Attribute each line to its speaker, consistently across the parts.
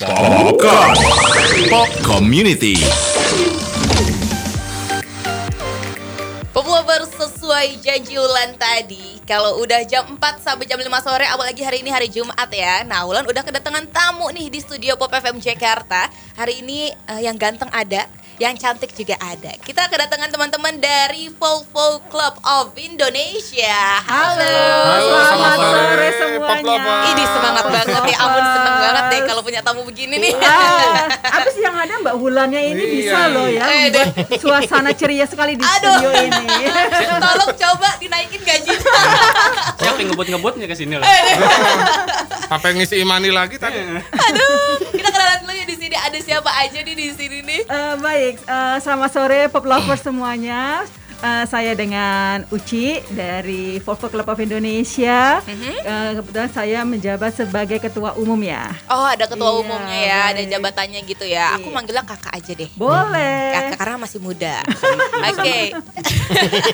Speaker 1: Pop Community.
Speaker 2: Pop Lovers sesuai janji Ulan tadi. Kalau udah jam 4 sampai jam 5 sore Apalagi hari ini hari Jumat ya. Nah Ulan udah kedatangan tamu nih di studio Pop FM Jakarta. Hari ini eh, yang ganteng ada yang cantik juga ada. Kita kedatangan teman-teman dari Volvo Club of Indonesia. Halo.
Speaker 3: Halo,
Speaker 4: Selamat
Speaker 3: sore,
Speaker 4: sore semuanya.
Speaker 2: Ini semangat
Speaker 4: Pop
Speaker 2: banget ya, ampun seneng banget deh kalau punya tamu begini nih.
Speaker 4: Ah, apa sih yang ada Mbak Hulannya ini
Speaker 3: Iya.
Speaker 4: bisa loh ya
Speaker 2: Eh,
Speaker 4: suasana ceria sekali di
Speaker 2: Aduh.
Speaker 4: studio ini.
Speaker 2: Tolong coba dinaikin gajinya.
Speaker 5: Siapa yang ngebut-ngebutnya ke sini lah.
Speaker 3: Sampai ngisi imani lagi tadi.
Speaker 2: Aduh, kita kenalan dulu ya di sini ada siapa aja nih di sini nih.
Speaker 4: Eh, baik, eh, selamat sore Pop Lovers semuanya. Eh, saya dengan Uci dari Volvo Club of Indonesia.
Speaker 2: Mhm.
Speaker 4: Eh, kebetulan saya menjabat sebagai ketua umum ya.
Speaker 2: Oh, ada ketua
Speaker 4: Iya,
Speaker 2: umumnya ya, ada
Speaker 4: baik.
Speaker 2: jabatannya gitu ya. Aku
Speaker 4: Iya.
Speaker 2: manggilnya kakak aja deh.
Speaker 4: Boleh.
Speaker 2: Kakak karena masih muda. Oke.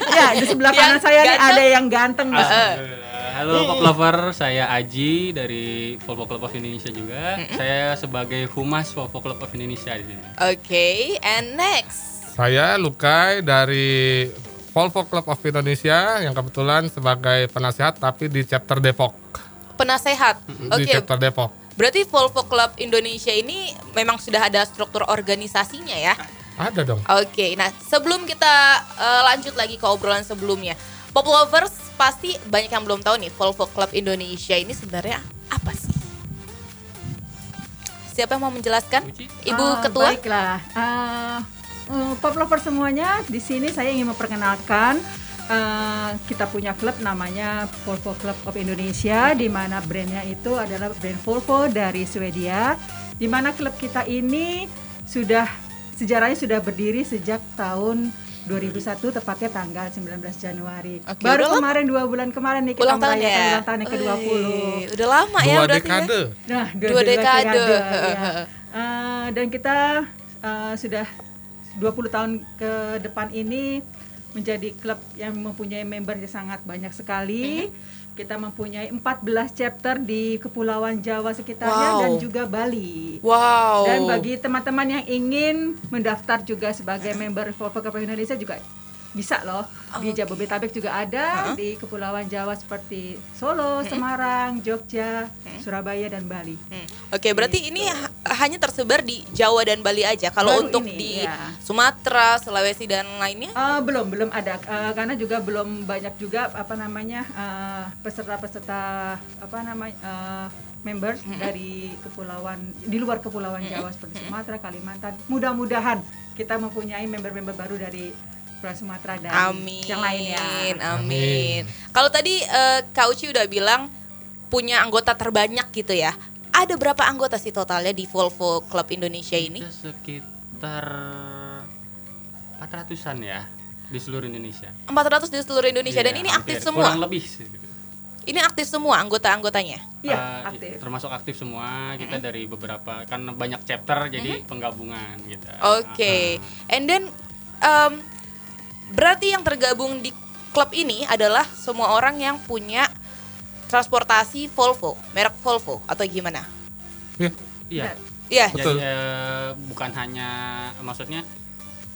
Speaker 4: ya, di sebelah
Speaker 2: Yang
Speaker 4: kanan saya nih ada yang ganteng. nih.
Speaker 5: Alhamdulillah. Halo Pop Lover, saya Aji dari Volvo Club of Indonesia juga. Saya sebagai humas Volvo Club of Indonesia di sini.
Speaker 2: Oke, and next.
Speaker 3: Saya Lukai dari Volvo Club of Indonesia yang kebetulan sebagai penasihat tapi di chapter Depok.
Speaker 2: Penasehat.
Speaker 3: Di
Speaker 2: Oke.
Speaker 3: chapter Depok.
Speaker 2: Berarti Volvo Club Indonesia ini memang sudah ada struktur organisasinya ya.
Speaker 3: Ada dong.
Speaker 2: Oke, nah sebelum kita eh, lanjut lagi ke obrolan sebelumnya, Pop Lovers pasti banyak yang belum tahu nih Volvo Club Indonesia ini sebenarnya apa sih? Siapa yang mau menjelaskan? Ibu
Speaker 4: Ah,
Speaker 2: Ketua?
Speaker 4: Baiklah. Ah, eh, pop lover semuanya, di sini saya ingin memperkenalkan eh, kita punya klub namanya Volvo Club of Indonesia, di mana brandnya itu adalah brand Volvo dari Swedia, di mana klub kita ini sudah sejarahnya sudah berdiri sejak tahun 2001 tepatnya tanggal 19 Januari.
Speaker 2: Oke,
Speaker 4: Baru
Speaker 2: udah lama.
Speaker 4: kemarin dua bulan kemarin nih kita
Speaker 2: Ulang
Speaker 4: merayakan
Speaker 2: ya?
Speaker 4: ulang tahun yang ke-20.
Speaker 2: Wih, Udah lama ya
Speaker 3: Dua
Speaker 2: ya.
Speaker 3: dekade.
Speaker 4: Nah,
Speaker 2: Dua dekade.
Speaker 4: ya. Eh, dan kita eh, sudah 20 tahun ke depan ini menjadi klub yang mempunyai member yang sangat banyak sekali. Kita mempunyai 14 chapter di Kepulauan Jawa sekitarnya
Speaker 2: Wow.
Speaker 4: dan juga Bali.
Speaker 2: Wow.
Speaker 4: Dan bagi teman-teman yang ingin mendaftar juga sebagai member Volvo Club Indonesia juga bisa loh. Di Jabodetabek juga ada, di Kepulauan Jawa seperti Solo, Semarang, Jogja, Surabaya dan Bali.
Speaker 2: Hmm, Oke, berarti ini ha- hanya tersebar di Jawa dan Bali aja. Kalau
Speaker 4: Baru
Speaker 2: untuk
Speaker 4: ini,
Speaker 2: di
Speaker 4: ya.
Speaker 2: Sumatera, Sulawesi dan lainnya?
Speaker 4: Eh, belum belum ada Eh, karena juga belum banyak juga apa namanya eh, peserta-peserta apa namanya eh, members dari kepulauan di luar kepulauan Jawa seperti Sumatera, Kalimantan. Mudah-mudahan kita mempunyai member-member baru dari Pulau Sumatera dan
Speaker 2: Amin.
Speaker 4: yang lain ya.
Speaker 2: Amin. Kalau tadi eh, Kak Uci udah bilang punya anggota terbanyak gitu ya. Ada berapa anggota sih totalnya di Volvo Club Indonesia ini?
Speaker 5: Itu sekitar 400-an ya di seluruh Indonesia.
Speaker 2: 400 di seluruh Indonesia dan
Speaker 5: Iya,
Speaker 2: ini aktif
Speaker 5: hampir.
Speaker 2: semua.
Speaker 5: Kurang lebih sih.
Speaker 2: Ini aktif semua anggota-anggotanya.
Speaker 4: Iya,
Speaker 5: Eh,
Speaker 4: aktif.
Speaker 5: Termasuk aktif semua. Kita dari beberapa kan banyak chapter jadi penggabungan gitu.
Speaker 2: Oke. And then em, berarti yang tergabung di klub ini adalah semua orang yang punya transportasi Volvo, merek Volvo atau gimana?
Speaker 3: Iya.
Speaker 5: Iya.
Speaker 2: Iya.
Speaker 5: Jadi
Speaker 3: Betul.
Speaker 5: eh, bukan hanya maksudnya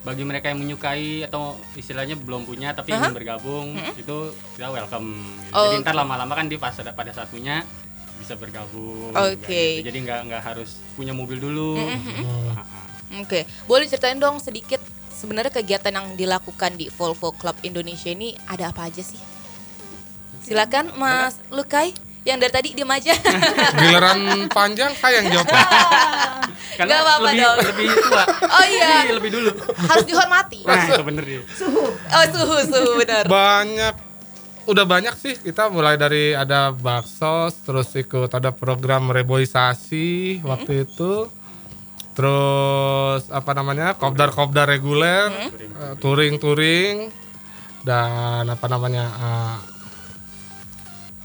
Speaker 5: bagi mereka yang menyukai atau istilahnya belum punya tapi ingin bergabung itu kita welcome. gitu.
Speaker 2: Oh,
Speaker 5: Jadi ntar
Speaker 2: oke.
Speaker 5: lama-lama kan dia pas pada saat punya bisa bergabung.
Speaker 2: Oke.
Speaker 5: kayak gitu. Jadi nggak nggak harus punya mobil dulu. Ah.
Speaker 2: Oke, boleh ceritain dong sedikit sebenarnya kegiatan yang dilakukan di Volvo Club Indonesia ini ada apa aja sih? Silakan Mas Lukai yang dari tadi diem aja.
Speaker 3: Giliran panjang saya yang jawab.
Speaker 5: Karena
Speaker 2: Nggak apa-apa
Speaker 5: lebih
Speaker 2: dong.
Speaker 5: lebih tua.
Speaker 2: Oh iya.
Speaker 5: Jadi lebih dulu.
Speaker 2: Harus dihormati.
Speaker 5: Nah, itu bener dia.
Speaker 2: Oh suhu suhu benar.
Speaker 3: Banyak udah banyak sih kita mulai dari ada bakso terus ikut ada program reboisasi waktu itu terus apa namanya kopdar-kopdar reguler eh, touring-touring dan apa namanya eh,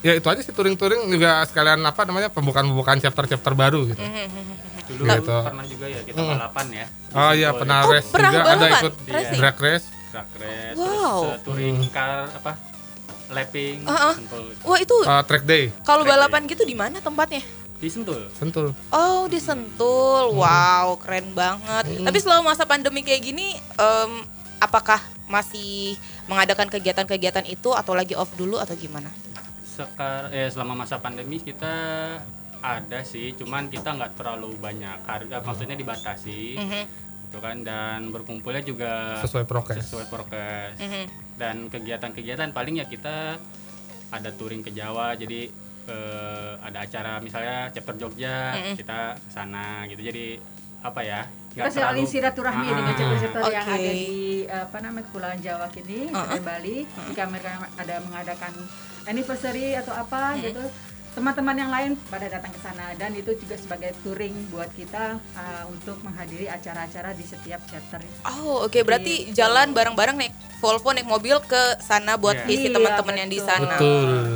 Speaker 3: ya itu aja sih touring-touring juga sekalian apa namanya pembukaan-pembukaan chapter-chapter baru gitu
Speaker 5: Dulu
Speaker 3: Gitu.
Speaker 5: pernah juga ya kita balapan ya.
Speaker 3: Oh iya pernah
Speaker 2: Oh,
Speaker 3: race
Speaker 2: pernah
Speaker 3: juga ada
Speaker 2: balapan?
Speaker 3: ikut
Speaker 2: Racing?
Speaker 3: drag race
Speaker 5: Drag race,
Speaker 2: Wow.
Speaker 5: terus uh, touring car apa? Lapping,
Speaker 2: Uh-uh.
Speaker 5: Sentul.
Speaker 2: Wah itu
Speaker 3: eh, track day
Speaker 2: kalau balapan gitu di mana tempatnya?
Speaker 5: Di Sentul.
Speaker 3: Sentul.
Speaker 2: Oh, di Sentul. Wow, keren banget. Tapi selama masa pandemi kayak gini, em, apakah masih mengadakan kegiatan-kegiatan itu atau lagi off dulu atau gimana?
Speaker 5: Sekar eh selama masa pandemi kita ada sih, cuman kita nggak terlalu banyak. Harga maksudnya dibatasi.
Speaker 2: Mhm,
Speaker 5: Gitu kan dan berkumpulnya juga
Speaker 3: Sesuai prokes.
Speaker 5: sesuai prokes.
Speaker 2: mhm.
Speaker 5: Dan kegiatan-kegiatan paling ya kita ada touring ke Jawa jadi eh, ada acara misalnya chapter Jogja
Speaker 2: Mm-mm.
Speaker 5: kita ke sana gitu jadi apa ya
Speaker 4: Kita saling silaturahmi
Speaker 5: Ah,
Speaker 4: dengan chapter-chapter yang
Speaker 2: oke.
Speaker 4: ada di apa namanya Kepulauan Jawa kini,
Speaker 2: Uh-uh.
Speaker 4: sampai Bali. Jika mereka ada mengadakan anniversary atau apa gitu, teman-teman yang lain pada datang ke sana dan itu juga sebagai touring buat kita uh, untuk menghadiri acara-acara di setiap chapter.
Speaker 2: Oh, oke. Berarti
Speaker 4: Gitu.
Speaker 2: jalan bareng-bareng naik Volvo naik mobil ke sana buat
Speaker 5: Iya.
Speaker 2: isi
Speaker 4: Iya,
Speaker 2: teman-teman yang di sana.
Speaker 3: Betul.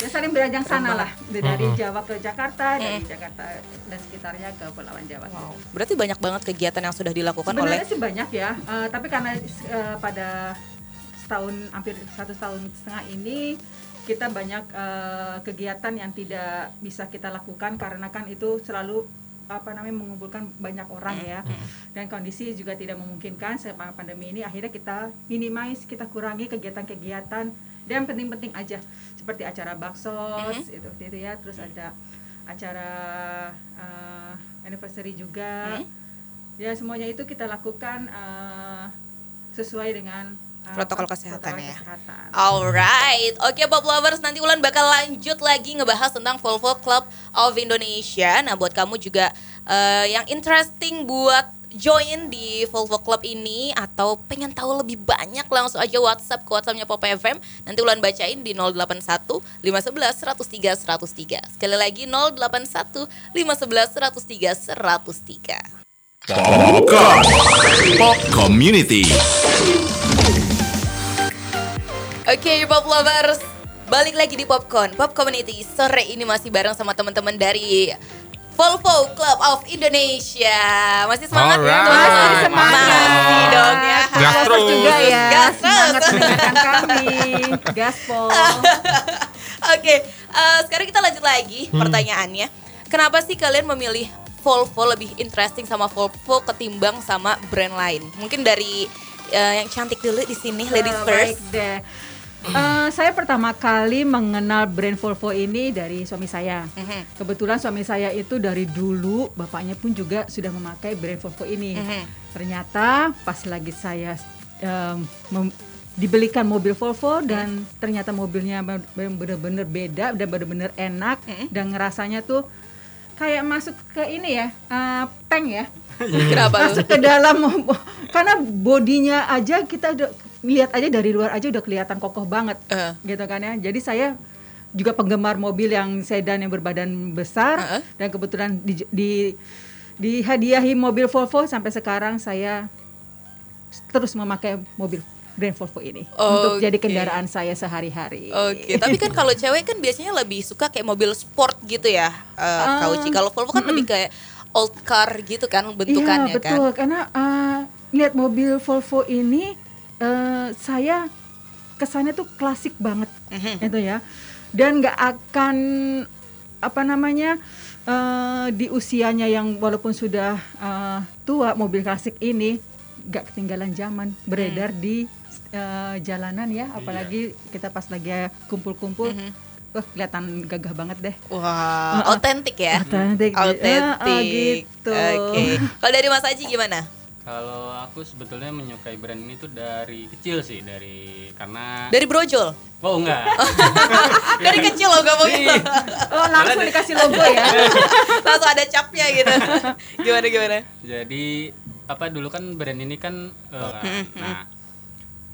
Speaker 4: Ya saling berajang sana lah dari
Speaker 3: Uh-uh.
Speaker 4: Jawa ke Jakarta, dari
Speaker 2: Mm.
Speaker 4: Jakarta dan sekitarnya ke Kepulauan Jawa.
Speaker 2: Wow. Berarti banyak banget kegiatan yang sudah dilakukan
Speaker 4: Sebenarnya
Speaker 2: oleh
Speaker 4: sih banyak ya, eh, tapi karena eh, pada setahun hampir satu tahun setengah ini kita banyak eh, kegiatan yang tidak bisa kita lakukan karena kan itu selalu apa namanya mengumpulkan banyak orang ya dan kondisi juga tidak memungkinkan selama pandemi ini akhirnya kita minimize kita kurangi kegiatan-kegiatan dan penting-penting aja seperti acara baksos itu itu ya terus ada acara eh, anniversary juga
Speaker 2: Mhm.
Speaker 4: ya semuanya itu kita lakukan eh, sesuai dengan eh,
Speaker 2: Protokol
Speaker 4: apa,
Speaker 2: kesehatan
Speaker 4: protokol
Speaker 2: ya.
Speaker 4: kesehatan.
Speaker 2: Alright, oke Bob Lovers nanti Ulan bakal lanjut lagi ngebahas tentang Volvo Club of Indonesia. Nah buat kamu juga eh, yang interesting buat join di Volvo Club ini atau pengen tahu lebih banyak langsung aja WhatsApp ke WhatsAppnya Pop FM. Nanti Ulan bacain di 081 511 103 103. Sekali lagi 081 511 103 103.
Speaker 1: Popcorn. Pop Community.
Speaker 2: Oke, Pop Lovers, balik lagi di Popcorn, Pop Community. Sore ini masih bareng sama teman-teman dari Volvo Club of Indonesia. Masih semangat ya?
Speaker 3: Alright.
Speaker 2: teman-teman?
Speaker 4: Masih semangat.
Speaker 2: Masih dong ya.
Speaker 3: Gas
Speaker 4: Gas
Speaker 3: terus.
Speaker 4: juga ya,
Speaker 2: Gas terus.
Speaker 4: semangat mendengarkan kami, gaspol.
Speaker 2: Oke, eh, sekarang kita lanjut lagi pertanyaannya. Kenapa sih kalian memilih Volvo lebih interesting sama Volvo ketimbang sama brand lain? Mungkin dari eh, yang cantik dulu di sini, ladies
Speaker 4: Eh,
Speaker 2: first.
Speaker 4: Baik deh. Eh, saya pertama kali mengenal brand Volvo ini dari suami saya.
Speaker 2: Mhm.
Speaker 4: Kebetulan suami saya itu dari dulu bapaknya pun juga sudah memakai brand Volvo ini.
Speaker 2: Mhm.
Speaker 4: Ternyata pas lagi saya mem- dibelikan mobil Volvo dan ternyata mobilnya ben- bener-bener beda, udah bener-bener enak
Speaker 2: Mhm.
Speaker 4: dan ngerasanya tuh kayak masuk ke ini ya, eh, peng ya
Speaker 2: Kenapa
Speaker 4: masuk ke dalam karena bodinya aja kita udah lihat aja dari luar aja udah kelihatan kokoh banget
Speaker 2: Eh.
Speaker 4: gitu kan ya jadi saya juga penggemar mobil yang sedan yang berbadan besar
Speaker 2: Heeh.
Speaker 4: dan kebetulan di, di dihadiahi mobil Volvo sampai sekarang saya terus memakai mobil brand Volvo ini untuk jadi kendaraan saya sehari-hari.
Speaker 2: Oke, tapi kan kalau cewek kan biasanya lebih suka kayak mobil sport gitu ya, uh,
Speaker 4: Ah,
Speaker 2: Kauci. Kalau Volvo kan lebih kayak old car gitu kan bentukannya
Speaker 4: iya, betul.
Speaker 2: kan.
Speaker 4: Karena uh, lihat mobil Volvo ini uh, saya kesannya tuh klasik banget
Speaker 2: Mhm.
Speaker 4: itu ya. Dan nggak akan apa namanya uh, di usianya yang walaupun sudah uh, tua mobil klasik ini nggak ketinggalan zaman beredar di uh, jalanan ya apalagi kita pas lagi kumpul-kumpul wah kelihatan gagah banget deh
Speaker 2: Wah,
Speaker 4: Uh-uh.
Speaker 2: otentik ya.
Speaker 4: Otentik.
Speaker 2: Autentik.
Speaker 4: Uh, uh, gitu.
Speaker 2: Oke. Kalau dari Mas Aji gimana?
Speaker 5: Kalau aku sebetulnya menyukai brand ini tuh dari kecil sih, dari karena
Speaker 2: Dari brojol.
Speaker 5: oh enggak.
Speaker 2: Dari kecil loh ngomongnya.
Speaker 4: Oh langsung dikasih logo ya.
Speaker 2: Langsung ada capnya gitu. Gimana gimana?
Speaker 5: Jadi apa dulu kan brand ini kan eh, nah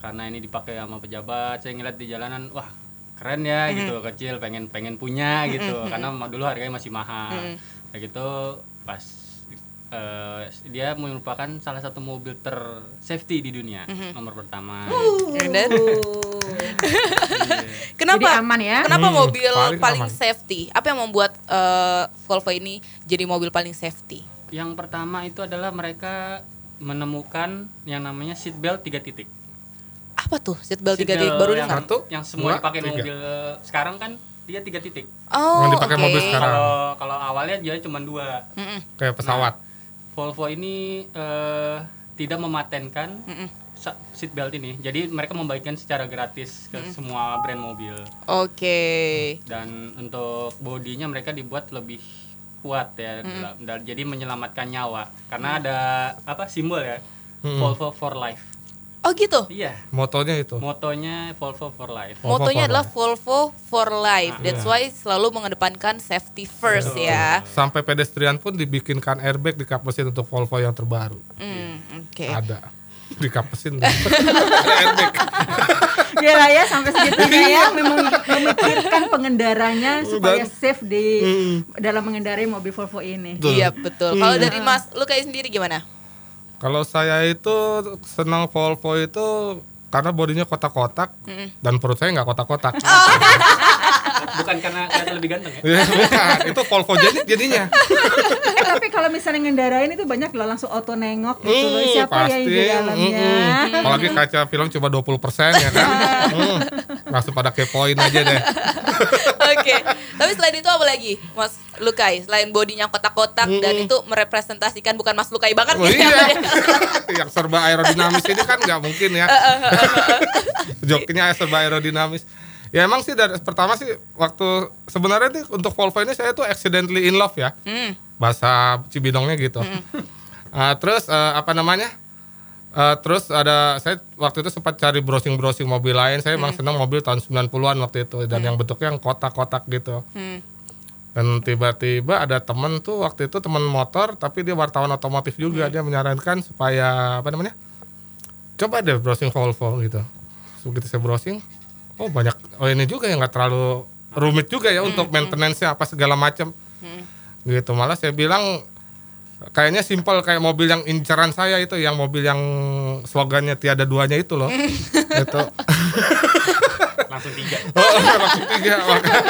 Speaker 5: karena ini dipakai sama pejabat, saya ngeliat di jalanan wah keren ya gitu kecil pengen pengen punya gitu karena dulu harganya masih mahal. Kayak gitu pas eh, dia merupakan salah satu mobil ter safety di dunia nomor pertama.
Speaker 2: Dan
Speaker 5: Iya.
Speaker 2: kenapa?
Speaker 4: Jadi aman ya.
Speaker 2: Kenapa
Speaker 3: Hmm,
Speaker 2: mobil
Speaker 3: paling
Speaker 2: paling,
Speaker 3: aman.
Speaker 2: safety? Apa yang membuat eh, Volvo ini jadi mobil paling safety?
Speaker 5: Yang pertama itu adalah mereka menemukan yang namanya seat belt tiga titik.
Speaker 2: Apa tuh seatbelt tiga
Speaker 5: Seatbelt
Speaker 2: titik baru
Speaker 5: yang?
Speaker 3: Satu,
Speaker 5: yang semua
Speaker 3: dua,
Speaker 5: dipakai
Speaker 3: tiga.
Speaker 5: mobil eh, sekarang kan dia tiga titik.
Speaker 2: Oh,
Speaker 3: Yang dipakai
Speaker 2: oke.
Speaker 3: mobil sekarang.
Speaker 5: Kalau kalau awalnya dia cuma dua.
Speaker 2: Mm-mm.
Speaker 3: Kayak pesawat.
Speaker 5: Volvo ini eh, tidak mematenkan
Speaker 2: Mm-mm.
Speaker 5: sa- seat belt ini. Jadi mereka membagikan secara gratis ke semua brand mobil.
Speaker 2: Oke.
Speaker 5: Dan untuk bodinya mereka dibuat lebih kuat ya. Dan jadi menyelamatkan nyawa. Karena ada apa simbol ya?
Speaker 3: Mm-mm.
Speaker 5: Volvo for life.
Speaker 2: Oh gitu.
Speaker 5: Iya.
Speaker 3: Motonya itu.
Speaker 5: Motonya Volvo for life.
Speaker 3: Volvo
Speaker 2: Motonya
Speaker 3: for
Speaker 2: adalah
Speaker 3: life.
Speaker 2: Volvo for life.
Speaker 5: Ah,
Speaker 2: That's
Speaker 3: iya.
Speaker 2: why selalu mengedepankan safety first ya.
Speaker 3: Sampai pedestrian pun dibikinkan airbag di kap mesin untuk Volvo yang terbaru.
Speaker 2: Hmm, oke.
Speaker 3: Ada. Di kap mesin. Ada airbag.
Speaker 4: Gila ya sampai segitunya ya memang memikirkan pengendaranya supaya safe di dalam mengendarai mobil Volvo ini.
Speaker 3: Betul.
Speaker 2: Iya betul. Kalau dari Mas lu kayak sendiri gimana?
Speaker 3: Kalau saya itu senang Volvo itu karena bodinya kotak-kotak dan perut saya nggak kotak-kotak.
Speaker 5: Bukan karena kelihatan lebih ganteng ya.
Speaker 3: Ya, bukan. Itu Volvo jadi jadinya.
Speaker 4: Eh tapi kalau misalnya ngendarain itu banyak loh langsung auto nengok gitu loh
Speaker 3: Hmm,
Speaker 4: siapa ya yang di dalamnya.
Speaker 3: mm-mm. Apalagi kaca film cuma 20% ya kan. Hmm, Langsung pada kepoin aja deh.
Speaker 2: Oke. Tapi selain itu apa lagi, Mas Lukai? Selain bodinya kotak-kotak dan itu merepresentasikan bukan Mas Lukai banget
Speaker 3: Oh,
Speaker 2: ya.
Speaker 3: iya. Yang serba aerodinamis ini kan nggak mungkin ya. Joknya serba aerodinamis. Ya emang sih dari pertama sih waktu sebenarnya nih untuk Volvo ini saya tuh accidentally in love ya.
Speaker 2: Hmm.
Speaker 3: Bahasa Cibinongnya gitu. Ah, terus eh, apa namanya? Eh, terus ada saya waktu itu sempat cari browsing-browsing mobil lain. Saya emang senang mobil tahun 90-an waktu itu dan yang bentuknya yang kotak-kotak gitu.
Speaker 2: Hmm.
Speaker 3: Dan tiba-tiba ada temen tuh waktu itu temen motor tapi dia wartawan otomotif juga dia menyarankan supaya apa namanya coba deh browsing Volvo gitu. Begitu saya browsing, oh banyak oh ini juga yang nggak terlalu rumit juga ya untuk maintenance-nya apa segala macam. Gitu malah saya bilang kayaknya simpel kayak mobil yang inceran saya itu yang mobil yang slogannya tiada duanya itu loh. gitu.
Speaker 5: Langsung tiga.
Speaker 3: Oh, langsung tiga. Maka-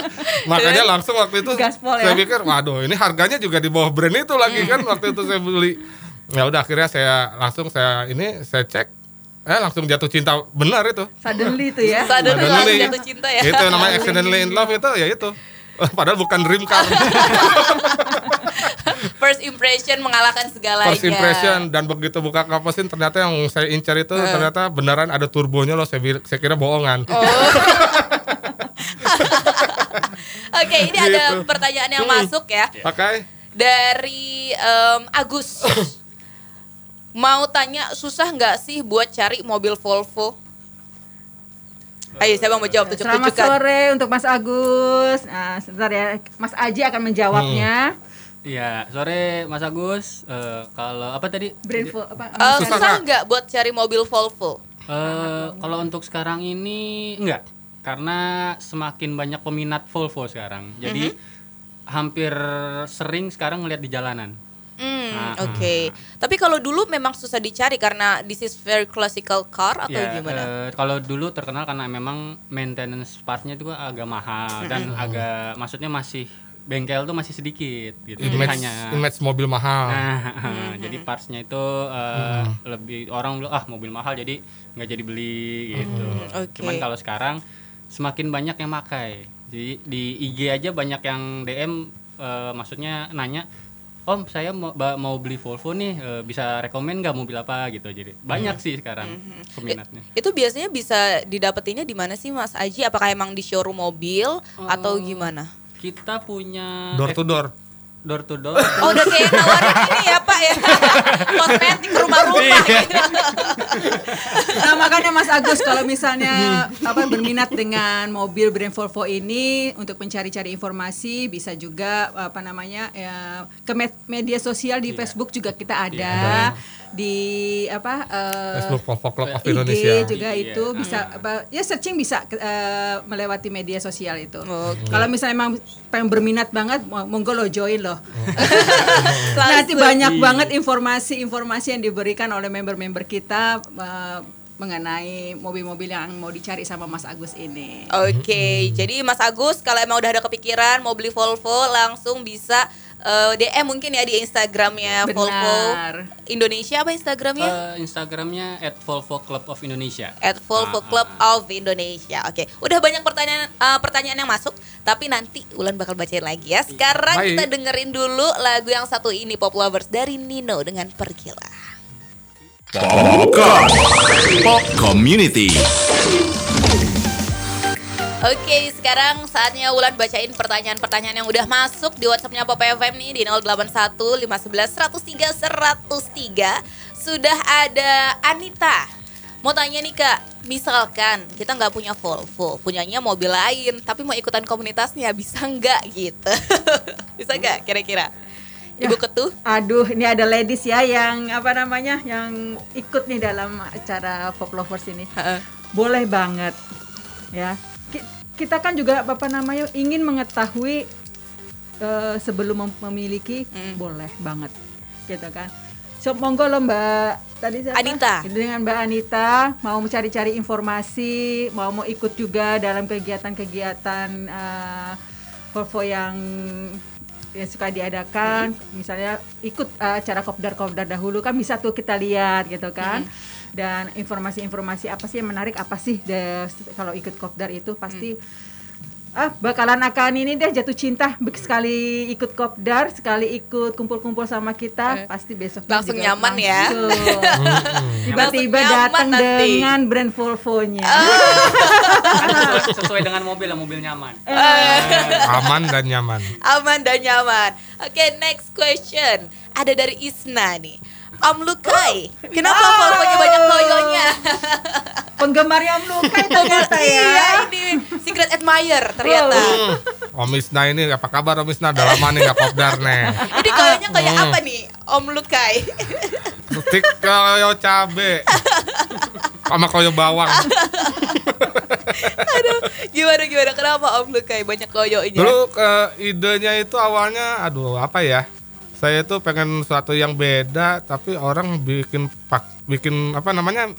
Speaker 3: makanya langsung waktu itu
Speaker 4: Gaspol
Speaker 3: saya
Speaker 4: ya?
Speaker 3: pikir, waduh ini harganya juga di bawah brand itu lagi kan waktu itu saya beli. Ya udah akhirnya saya langsung saya ini saya cek, eh langsung jatuh cinta benar itu.
Speaker 4: Suddenly itu ya.
Speaker 2: Suddenly
Speaker 3: Suddenly.
Speaker 2: langsung jatuh cinta ya.
Speaker 3: Itu namanya accidentally in love itu ya itu. Padahal bukan dream car.
Speaker 2: First impression mengalahkan segalanya.
Speaker 3: First impression dan begitu buka kap mesin ternyata yang saya incar itu ternyata beneran ada turbonya loh saya, saya kira bohongan.
Speaker 2: Oh. Oke, ini ada
Speaker 3: Gitu.
Speaker 2: pertanyaan yang masuk ya
Speaker 3: Pakai
Speaker 2: dari em, Agus. Mau tanya susah nggak sih buat cari mobil Volvo? Ayo, siapa yang mau jawab
Speaker 4: Selamat
Speaker 2: tunjuk-tunjukkan?
Speaker 4: sore untuk Mas Agus. Nah, sebentar ya, Mas Aji akan menjawabnya.
Speaker 5: Iya, sore Mas Agus. Eh, kalau apa tadi?
Speaker 4: Brand Vo- apa?
Speaker 2: Eh,
Speaker 3: Susah
Speaker 2: susah nggak? buat cari mobil Volvo?
Speaker 5: Eh, kalau untuk sekarang ini enggak, karena semakin banyak peminat Volvo sekarang. Jadi hampir sering sekarang ngeliat di jalanan.
Speaker 2: Hmm,
Speaker 5: Ah.
Speaker 2: oke. Tapi kalau dulu memang susah dicari karena this is very classical car atau
Speaker 5: Ya,
Speaker 2: gimana?
Speaker 5: eh, kalau dulu terkenal karena memang maintenance partnya itu agak mahal dan agak maksudnya masih bengkel tuh masih sedikit gitu.
Speaker 3: Image,
Speaker 5: hanya
Speaker 3: image mobil mahal.
Speaker 5: Nah, jadi partsnya itu eh, lebih orang bilang ah mobil mahal jadi nggak jadi beli gitu.
Speaker 2: oke.
Speaker 5: Cuman kalau sekarang semakin banyak yang makai. Jadi di IG aja banyak yang DM eh, maksudnya nanya, Om saya mau, mau beli Volvo nih eh, bisa rekomen nggak mobil apa gitu. Jadi banyak sih sekarang peminatnya.
Speaker 2: Itu biasanya bisa didapetinnya di mana sih Mas Aji? Apakah emang di showroom mobil atau gimana?
Speaker 5: Kita punya
Speaker 3: Door to door.
Speaker 5: door to door.
Speaker 2: Oh udah kayak nawarin ini ya Pak ya Kosmetik rumah-rumah gitu.
Speaker 4: Nah makanya Mas Agus kalau misalnya apa berminat dengan mobil brand Volvo ini untuk mencari-cari informasi bisa juga apa namanya ya, ke med- media sosial di Facebook juga kita ada di apa eh,
Speaker 3: Facebook Volvo Club of
Speaker 4: IG
Speaker 3: Indonesia.
Speaker 4: juga
Speaker 5: Iya.
Speaker 4: itu bisa apa ya searching bisa eh, melewati media sosial itu.
Speaker 2: Oke.
Speaker 4: Kalau misalnya emang pengen berminat banget mo- monggo lo join loh.
Speaker 2: Langsung.
Speaker 4: Nanti banyak banget informasi-informasi yang diberikan oleh member-member kita eh, mengenai mobil-mobil yang mau dicari sama Mas Agus ini.
Speaker 2: Oke, jadi Mas Agus kalau emang udah ada kepikiran mau beli Volvo langsung bisa eh, DM mungkin ya di Instagramnya
Speaker 4: Benar.
Speaker 2: Volvo Indonesia apa Instagramnya?
Speaker 5: Eh, Instagramnya at Volvo Club of Indonesia.
Speaker 2: at Volvo
Speaker 5: Ah,
Speaker 2: Club
Speaker 5: ah,
Speaker 2: of Indonesia. Oke, udah banyak pertanyaan eh, pertanyaan yang masuk, tapi nanti Ulan bakal bacain lagi ya. Sekarang
Speaker 3: Baik.
Speaker 2: kita dengerin dulu lagu yang satu ini Pop Lovers dari Nino dengan Pergilah.
Speaker 1: Popcorn. Pop Community.
Speaker 2: Oke, sekarang saatnya Wulan bacain pertanyaan-pertanyaan yang udah masuk di WhatsAppnya Pop FM nih di 081 511 103 103. Sudah ada Anita. Mau tanya nih kak, misalkan kita nggak punya Volvo, punyanya mobil lain, tapi mau ikutan komunitasnya, bisa nggak gitu? bisa nggak kira-kira?
Speaker 4: Ya.
Speaker 2: Ibu Ketuh?
Speaker 4: Aduh, ini ada ladies ya yang apa namanya, yang ikut nih dalam acara Pop Lovers ini. Boleh banget, ya. Ki- Kita kan juga apa namanya ingin mengetahui eh, sebelum mem- memiliki,
Speaker 2: Hmm.
Speaker 4: boleh banget, gitu kan. So, monggo lo Mbak tadi siapa?
Speaker 2: Anita.
Speaker 4: Dengan Mbak Anita mau mencari-cari informasi, mau mau ikut juga dalam kegiatan-kegiatan eh, Volvo yang yang suka diadakan, misalnya ikut eh, acara kopdar-kopdar dahulu kan bisa tuh kita lihat gitu kan. Dan informasi-informasi apa sih yang menarik apa sih de- kalau ikut kopdar itu pasti ah bakalan akan ini deh jatuh cinta sekali ikut kopdar sekali ikut kumpul-kumpul sama
Speaker 2: Eh,
Speaker 4: kita pasti besok
Speaker 2: langsung nyaman ya.
Speaker 4: tiba-tiba datang dengan brand Volvo-nya
Speaker 5: Kan sesuai, sesuai dengan mobil lah, mobil nyaman.
Speaker 3: Aman dan nyaman.
Speaker 2: aman dan nyaman. Oke, next question. Ada dari Isna nih. Om Lukai, kenapa Volvo-nya banyak koyonya?
Speaker 4: penggemarnya melukai ternyata ya
Speaker 2: Iya, ini secret admirer ternyata.
Speaker 3: Hmm. Om Isna ini apa kabar Om Isna? Udah lama nih gak kopdar nih.
Speaker 2: Ini koyonya kayak
Speaker 3: Hmm.
Speaker 2: apa nih, Om Lukai?
Speaker 3: Stik koyo cabe. Sama koyo bawang.
Speaker 2: Aduh, gimana gimana kenapa Om Lukai banyak koyonya?
Speaker 3: Dulu ke idenya itu awalnya aduh apa ya? Saya tuh pengen sesuatu yang beda tapi orang bikin pak bikin apa namanya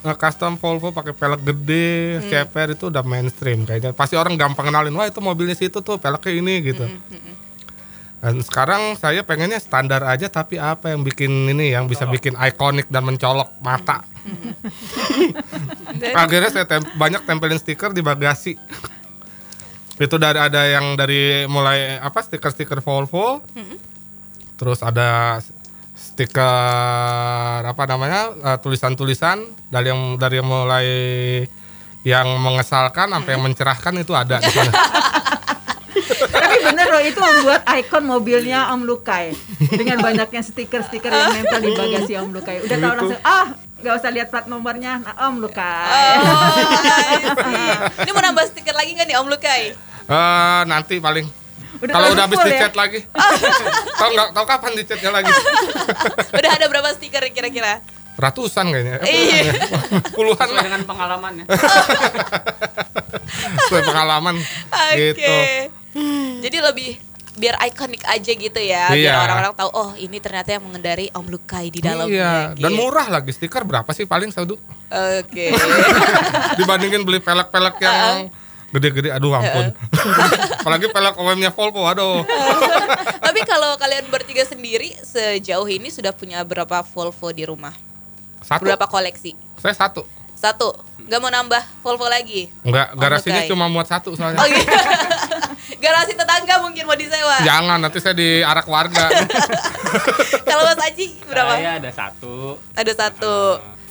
Speaker 3: eh, custom Volvo pakai pelek gede, ceper itu udah mainstream kayaknya. Pasti orang gampang kenalin, wah itu mobilnya situ tuh peleknya ini gitu. Dan sekarang saya pengennya standar aja tapi apa yang bikin ini yang bisa bikin ikonik dan mencolok mata.
Speaker 2: Dan-
Speaker 3: Akhirnya saya tem- banyak tempelin stiker di bagasi. Itu dari ada yang dari mulai apa stiker-stiker Volvo. Terus ada stiker apa namanya eh, tulisan-tulisan dari yang dari yang mulai yang mengesalkan sampai yang mencerahkan itu ada di sana.
Speaker 4: tapi bener loh itu membuat ikon mobilnya Om Lukai dengan banyaknya stiker-stiker yang nempel di bagasi Om Lukai udah tahu
Speaker 3: Gitu.
Speaker 4: langsung ah nggak usah lihat plat nomornya nah, Om Lukai
Speaker 2: Oh, I see. Ini mau nambah stiker lagi nggak nih Om Lukai?
Speaker 3: Eh, nanti paling
Speaker 4: Udah
Speaker 3: kalau udah habis
Speaker 4: ya?
Speaker 3: dicat lagi. tahu nggak tahu kapan dicatnya lagi?
Speaker 2: Udah ada berapa stiker kira-kira?
Speaker 3: Ratusan kayaknya. Eh,
Speaker 2: Iya.
Speaker 3: Puluhan lah
Speaker 5: dengan pengalaman ya.
Speaker 3: sesuai pengalaman
Speaker 2: Oke.
Speaker 3: gitu.
Speaker 2: Jadi lebih biar ikonik aja gitu ya, biar
Speaker 3: Iya.
Speaker 2: orang-orang tahu oh ini ternyata yang mengendarai Om Lukai di dalamnya.
Speaker 3: Iya, dan
Speaker 2: gitu.
Speaker 3: murah lagi stiker berapa sih paling Saudu?
Speaker 2: Oke.
Speaker 3: Dibandingin beli pelek-pelek yang gede-gede aduh ampun. Apalagi pelek OM-nya Volvo aduh.
Speaker 2: Tapi kalau kalian bertiga sendiri sejauh ini sudah punya berapa Volvo di rumah?
Speaker 3: Satu.
Speaker 2: Berapa koleksi?
Speaker 3: Saya satu.
Speaker 2: Satu. Nggak mau nambah Volvo lagi?
Speaker 3: Enggak, garasinya
Speaker 2: Lukai.
Speaker 3: cuma muat satu soalnya.
Speaker 2: Oh gitu. Garasi tetangga mungkin mau disewa.
Speaker 3: Jangan nanti saya diarak warga.
Speaker 2: Kalau Mas Aji berapa?
Speaker 5: Saya ada satu.
Speaker 2: Ada satu.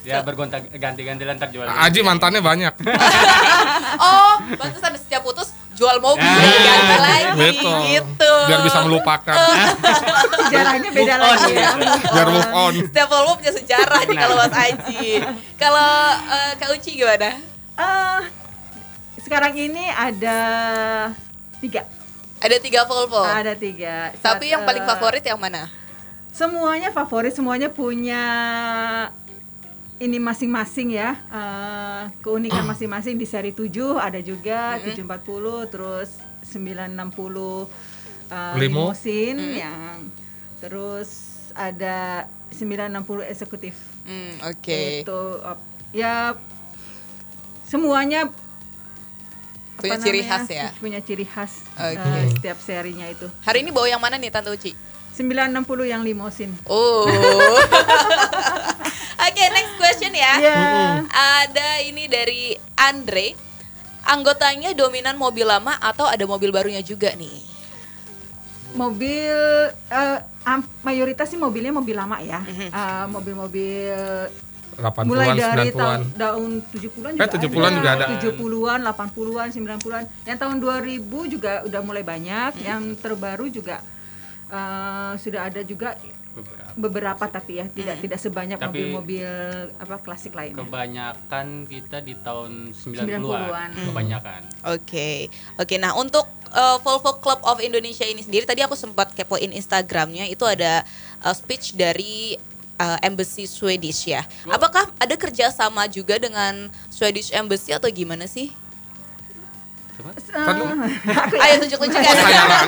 Speaker 5: Ya bergonta ganti-ganti lantar jual.
Speaker 3: Aji mantannya banyak.
Speaker 2: Oh, pantesan setiap putus jual mobil
Speaker 5: Ya.
Speaker 2: ganti lagi
Speaker 3: Gitu.
Speaker 2: gitu.
Speaker 3: Biar bisa melupakan.
Speaker 4: sejarahnya beda
Speaker 5: Move on,
Speaker 4: lagi ya
Speaker 5: gitu.
Speaker 3: Biar move on.
Speaker 2: Setiap Volvo punya sejarah nih kalau Mas Aji. Kalau eh, Kak Uci gimana?
Speaker 4: Eh, sekarang ini ada tiga
Speaker 2: Ada tiga Volvo.
Speaker 4: ada tiga
Speaker 2: Tapi yang paling favorit yang mana?
Speaker 4: semuanya favorit semuanya punya ini masing-masing ya eh, keunikan masing-masing di seri 7 ada juga 740 terus 960 eh,
Speaker 3: Limo.
Speaker 4: limousine yang terus ada 960 eksekutif
Speaker 2: Hmm, oke.
Speaker 4: itu eh, ya semuanya
Speaker 2: Punya ciri
Speaker 4: namanya,
Speaker 2: khas ya?
Speaker 4: Punya ciri khas eh, setiap serinya itu.
Speaker 2: Hari ini bawa yang mana nih Tante Uci?
Speaker 4: 960 yang limosin.
Speaker 2: Oh. Next question ya.
Speaker 4: Ya.
Speaker 2: Ada ini dari Andre. Anggotanya dominan mobil lama atau ada mobil barunya juga nih?
Speaker 4: Mobil eh, am- mayoritas sih mobilnya mobil lama ya.
Speaker 2: Mhm.
Speaker 4: Eh, mobil-mobil
Speaker 3: 80-an,
Speaker 4: mulai dari
Speaker 3: 90-an.
Speaker 4: tahun tahun 70-an
Speaker 3: Eh, 70-an juga ada.
Speaker 4: 70-an, 80-an, 90-an. Yang tahun 2000 juga udah mulai banyak,
Speaker 2: Mhm.
Speaker 4: yang terbaru juga eh, sudah ada juga
Speaker 5: Beberapa.
Speaker 4: beberapa tapi ya tidak tidak sebanyak mobil-mobil apa klasik lainnya.
Speaker 5: Kebanyakan kita di tahun
Speaker 4: 90-an.
Speaker 5: 90-an. Kebanyakan.
Speaker 2: Oke, oke. Nah untuk uh, Volvo Club of Indonesia ini sendiri, tadi aku sempat kepoin Instagramnya, itu ada uh, speech dari uh, Embassy Swedish ya. Apakah ada kerjasama juga dengan Swedish Embassy atau gimana sih?
Speaker 4: Eh,
Speaker 2: Ayo tunjuk-tunjukkan.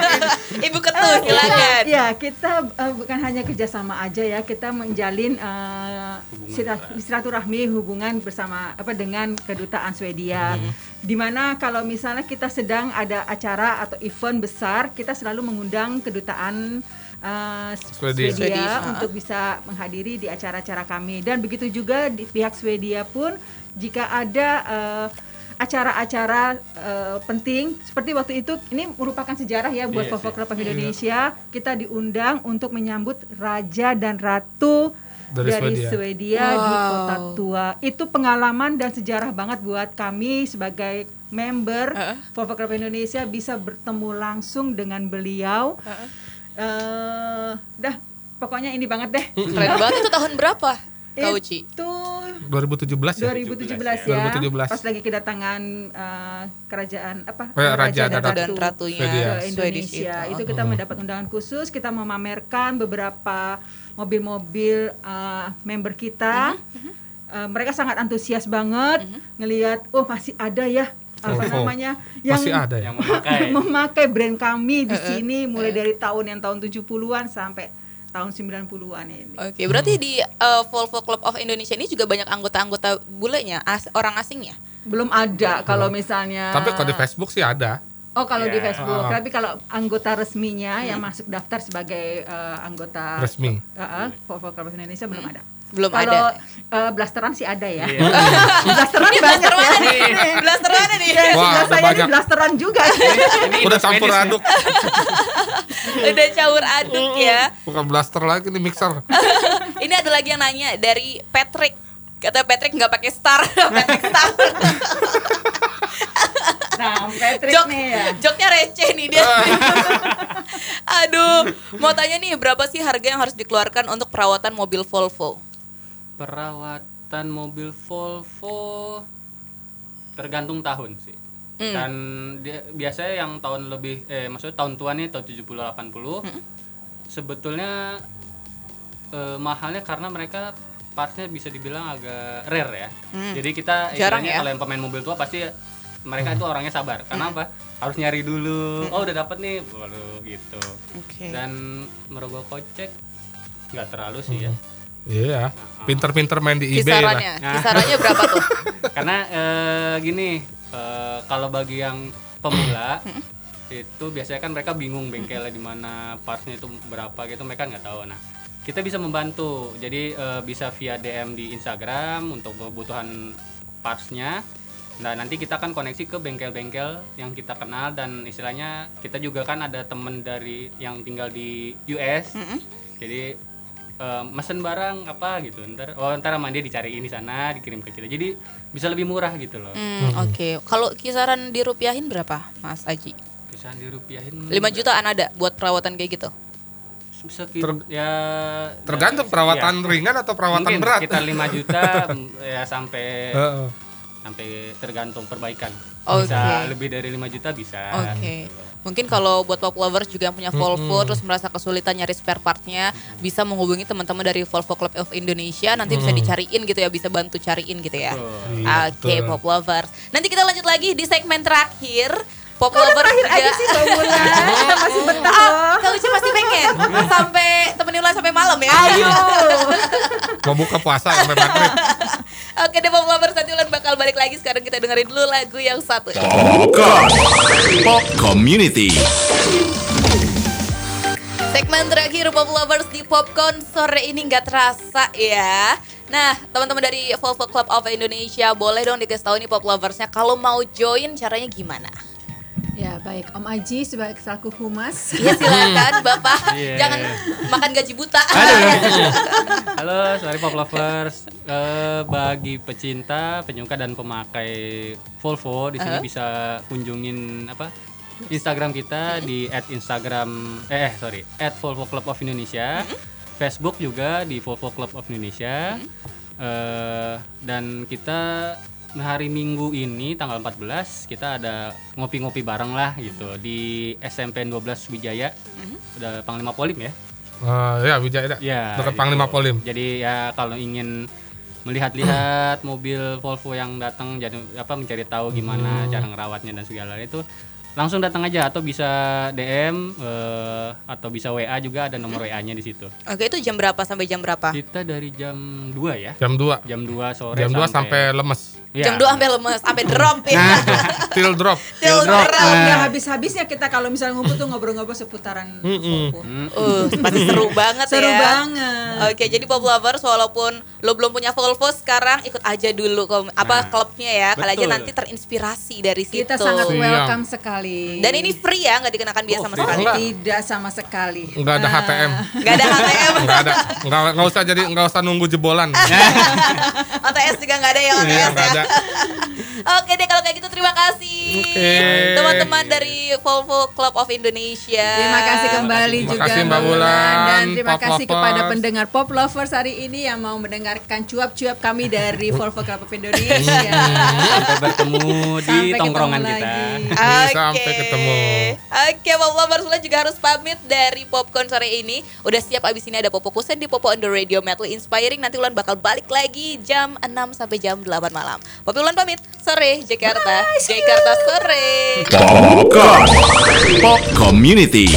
Speaker 2: Ibu ketua, silakan.
Speaker 4: Ya, kita eh, bukan hanya kerjasama aja ya, kita menjalin eh,
Speaker 5: Hubungan
Speaker 4: silat- silaturahmi hubungan bersama apa dengan kedutaan Swedia.
Speaker 5: Hmm.
Speaker 4: Di mana kalau misalnya kita sedang ada acara atau event besar, kita selalu mengundang kedutaan eh,
Speaker 3: Swedia.
Speaker 4: Swedia, untuk bisa menghadiri di acara-acara kami. Dan begitu juga di pihak Swedia pun jika ada eh, acara-acara eh, penting seperti waktu itu ini merupakan sejarah ya buat
Speaker 5: Iya
Speaker 4: Volvo
Speaker 5: sih.
Speaker 4: Club of Indonesia kita diundang untuk menyambut raja dan ratu
Speaker 3: Dari
Speaker 4: dari,
Speaker 3: Swedia.
Speaker 4: Swedia di
Speaker 2: Wow.
Speaker 4: kota tua itu pengalaman dan sejarah banget buat kami sebagai member. Volvo Club Indonesia bisa bertemu langsung dengan beliau eh dah pokoknya ini banget deh
Speaker 2: Keren banget. Itu tahun berapa, Kak Uci?
Speaker 4: itu
Speaker 3: 2017 ya?
Speaker 4: 2017 ya
Speaker 3: 2017.
Speaker 4: pas lagi kedatangan eh, kerajaan apa
Speaker 3: Oh ya, Raja dan
Speaker 2: Dan ratunya
Speaker 3: Swedia.
Speaker 4: ke Indonesia
Speaker 2: itu.
Speaker 4: itu kita mendapat undangan khusus kita memamerkan beberapa mobil-mobil eh, member kita
Speaker 2: Mhm,
Speaker 4: Eh, mereka sangat antusias banget ngelihat oh masih ada ya apa
Speaker 3: Volvo.
Speaker 4: namanya yang
Speaker 3: Masih ada ya?
Speaker 5: Yang memakai.
Speaker 4: memakai brand kami di
Speaker 2: Eh,
Speaker 4: sini mulai dari tahun yang tahun 70-an sampai tahun 90-an ini.
Speaker 2: Oke, berarti di uh, Volvo Club of Indonesia ini juga banyak anggota-anggota bulenya, as- orang asingnya.
Speaker 4: Belum ada kalau misalnya
Speaker 3: Tapi kalau di Facebook sih ada.
Speaker 4: Oh kalau di
Speaker 5: Ya.
Speaker 4: Facebook,
Speaker 3: Ah.
Speaker 4: tapi kalau anggota resminya yang masuk daftar sebagai eh, anggota
Speaker 3: Resmi.
Speaker 4: Eh, eh, Volvo Club of Indonesia belum ada.
Speaker 2: Belum
Speaker 4: kalau
Speaker 2: ada.
Speaker 4: eh, blasteran sih ada ya.
Speaker 5: Iya.
Speaker 4: blasteran
Speaker 2: Ini
Speaker 4: banyak
Speaker 2: blaster mana
Speaker 4: ya.
Speaker 2: nih? Blaster mana nih?
Speaker 4: Ya,
Speaker 3: Wah,
Speaker 4: sebelah
Speaker 3: ada
Speaker 4: saya ini
Speaker 3: banyak.
Speaker 4: blasteran juga.
Speaker 5: Ini
Speaker 3: Udah campur aduk.
Speaker 2: Udah campur aduk ya.
Speaker 3: Bukan blaster lagi nih mixer.
Speaker 2: Ini ada lagi yang nanya dari Patrick. Kata Patrick nggak pakai star, Patrick star.
Speaker 4: Nah, Patrick
Speaker 2: Jok,
Speaker 4: nih ya.
Speaker 2: joknya receh nih dia. Aduh, mau tanya nih berapa sih harga yang harus dikeluarkan untuk perawatan mobil Volvo?
Speaker 5: Perawatan mobil Volvo tergantung tahun sih.
Speaker 2: Hmm.
Speaker 5: Dan dia, biasanya yang tahun lebih eh maksudnya tahun tua nih tahun 70 80
Speaker 2: Hmm.
Speaker 5: sebetulnya eh, mahalnya karena mereka partsnya bisa dibilang agak rare ya.
Speaker 2: Hmm.
Speaker 5: Jadi kita
Speaker 2: Jarang
Speaker 5: istilahnya
Speaker 2: ya?
Speaker 5: kalau yang pemain mobil tua pasti mereka itu orangnya sabar. Karena
Speaker 2: Hmm.
Speaker 5: apa? Harus nyari dulu. Oh, udah dapet nih. Baru gitu.
Speaker 2: Oke.
Speaker 5: Dan merogoh kocek nggak terlalu sih ya.
Speaker 3: Iya. Pinter-pinter main di eBay lah.
Speaker 2: Kisarannya, kisarannya berapa tuh?
Speaker 5: karena eh, gini eh, kalau bagi yang pemula itu biasanya kan mereka bingung bengkelnya di mana partsnya itu berapa gitu mereka nggak tahu. Nah kita bisa membantu. Jadi eh, bisa via DM di Instagram untuk kebutuhan partsnya. Nah nanti kita akan koneksi ke bengkel-bengkel yang kita kenal dan istilahnya kita juga kan ada temen dari yang tinggal di US jadi eh, mesen barang apa gitu ntar oh ntar sama dia dicariin di sana dikirim ke kita jadi bisa lebih murah gitu loh
Speaker 2: Hmm, Oke, kalau kisaran dirupiahin berapa, Mas Aji?
Speaker 5: bisa dirupiahin
Speaker 2: 5 jutaan ada buat perawatan kayak gitu?
Speaker 5: Sekit-
Speaker 3: Ter-
Speaker 5: ya
Speaker 3: Tergantung
Speaker 5: ya,
Speaker 3: perawatan ringan atau perawatan
Speaker 5: mungkin
Speaker 3: berat.
Speaker 5: sekitar 5 juta ya sampai
Speaker 3: Heeh.
Speaker 5: sampai tergantung perbaikan
Speaker 2: Oke.
Speaker 5: bisa lebih dari 5 juta bisa
Speaker 2: Oke.
Speaker 5: gitu.
Speaker 2: Mungkin kalau buat pop lovers juga yang punya Volvo terus merasa kesulitan nyari spare partnya, bisa menghubungi teman-teman dari Volvo Club of Indonesia nanti bisa dicariin gitu ya, bisa bantu cariin gitu ya.
Speaker 3: Iya,
Speaker 2: Oke,
Speaker 3: betul.
Speaker 2: pop lovers. Nanti kita lanjut lagi di segmen terakhir. Pop
Speaker 4: Kok udah
Speaker 2: lovers
Speaker 4: terakhir
Speaker 2: juga.
Speaker 4: aja sih Mbak? Kita masih betah
Speaker 2: Ah,
Speaker 4: loh.
Speaker 2: Kak Uci pasti pengen sampai temenin Ulan sampai malam ya.
Speaker 4: Ayo.
Speaker 3: Mau buka puasa sampai maghrib.
Speaker 2: Oke deh Pop Lovers nanti Ulan bakal balik lagi Sekarang kita dengerin dulu lagu yang satu
Speaker 1: Popcorn. Pop Community.
Speaker 2: Segmen terakhir Pop Lovers di Popcorn sore ini nggak terasa ya. Nah, teman-teman dari Volvo Club of Indonesia boleh dong dikasih tahu nih Pop Loversnya kalau mau join caranya gimana?
Speaker 4: Ya baik, Om Aji sebagai selaku humas.
Speaker 2: Ya silakan Bapak,
Speaker 5: Iya.
Speaker 2: jangan makan gaji buta.
Speaker 5: Halo, sorry Pop Lovers. Eh, bagi pecinta, penyuka dan pemakai Volvo di sini bisa kunjungin apa? Instagram kita di @instagram eh eh, sorry @volvo club of Indonesia. Facebook juga di Volvo Club of Indonesia. Eh, dan kita hari Minggu ini tanggal 14 kita ada ngopi-ngopi bareng lah gitu di SMP 12 Wijaya. Udah Panglima Polim ya.
Speaker 3: Eh, ya Wijaya
Speaker 5: Ya,
Speaker 3: dekat
Speaker 5: gitu.
Speaker 3: Panglima Polim.
Speaker 5: Jadi ya kalau ingin melihat-lihat mobil Volvo yang datang jadi apa mencari tahu gimana
Speaker 3: Hmm.
Speaker 5: cara ngerawatnya dan segala itu langsung datang aja atau bisa DM eh, atau bisa WA juga ada nomor WA-nya di situ.
Speaker 2: Oke, itu jam berapa sampai jam berapa?
Speaker 5: Kita dari jam 2 ya.
Speaker 3: Jam 2.
Speaker 5: Jam 2 sore
Speaker 3: Jam 2 sampai lemes.
Speaker 5: Ya.
Speaker 2: Jam 2 sampai lemes, sampai drop ya.
Speaker 3: Till drop.
Speaker 2: Till
Speaker 5: drop.
Speaker 2: drop.
Speaker 5: Nah.
Speaker 4: Ya habis-habisnya kita kalau misalnya ngumpul tuh ngobrol-ngobrol seputaran Volvo.
Speaker 2: Uh, pasti seru banget
Speaker 4: Seru
Speaker 2: ya.
Speaker 4: banget.
Speaker 2: Oke, jadi Pop Lovers walaupun lo belum punya Volvo sekarang ikut aja dulu kom apa
Speaker 5: Nah,
Speaker 2: klubnya ya. Kali aja nanti terinspirasi dari situ.
Speaker 4: Kita sangat welcome sekali.
Speaker 2: Dan ini free ya, nggak dikenakan biaya
Speaker 5: Oh,
Speaker 2: sama sekali.
Speaker 3: Enggak.
Speaker 4: tidak sama sekali.
Speaker 3: Enggak ada. HTM.
Speaker 2: Nggak ada HTM.
Speaker 3: Enggak ada. Enggak enggak usah jadi enggak usah nunggu jebolan.
Speaker 2: OTS juga nggak ada ya OTS
Speaker 3: Iya, enggak
Speaker 2: ya.
Speaker 3: Ada.
Speaker 2: Oke deh kalau kayak gitu terima kasih
Speaker 3: Oke.
Speaker 2: teman-teman dari Volvo Club of Indonesia.
Speaker 4: Terima kasih kembali
Speaker 3: Terima
Speaker 4: juga
Speaker 3: kasih, Mbak Wulan,
Speaker 4: dan terima
Speaker 3: Pop
Speaker 4: kasih
Speaker 3: Lovers.
Speaker 4: kepada pendengar Pop Lovers hari ini yang mau mendengarkan cuap-cuap kami dari Volvo Club of Indonesia.
Speaker 5: sampai bertemu di
Speaker 4: Sampai
Speaker 5: tongkrongan kita.
Speaker 4: lagi.
Speaker 2: Oke.
Speaker 3: Sampai ketemu.
Speaker 2: Oke, Pop Lovers Ulan juga harus pamit dari Popcorn sore ini. Udah siap abis ini ada Popo Kusen di Popo on the Radio Metal Inspiring. Nanti Ulan bakal balik lagi jam 6 sampai jam 8 malam. Popi Ulan pamit. Sore Jakarta. Jakarta sore.
Speaker 1: Popcorn. Pop Community.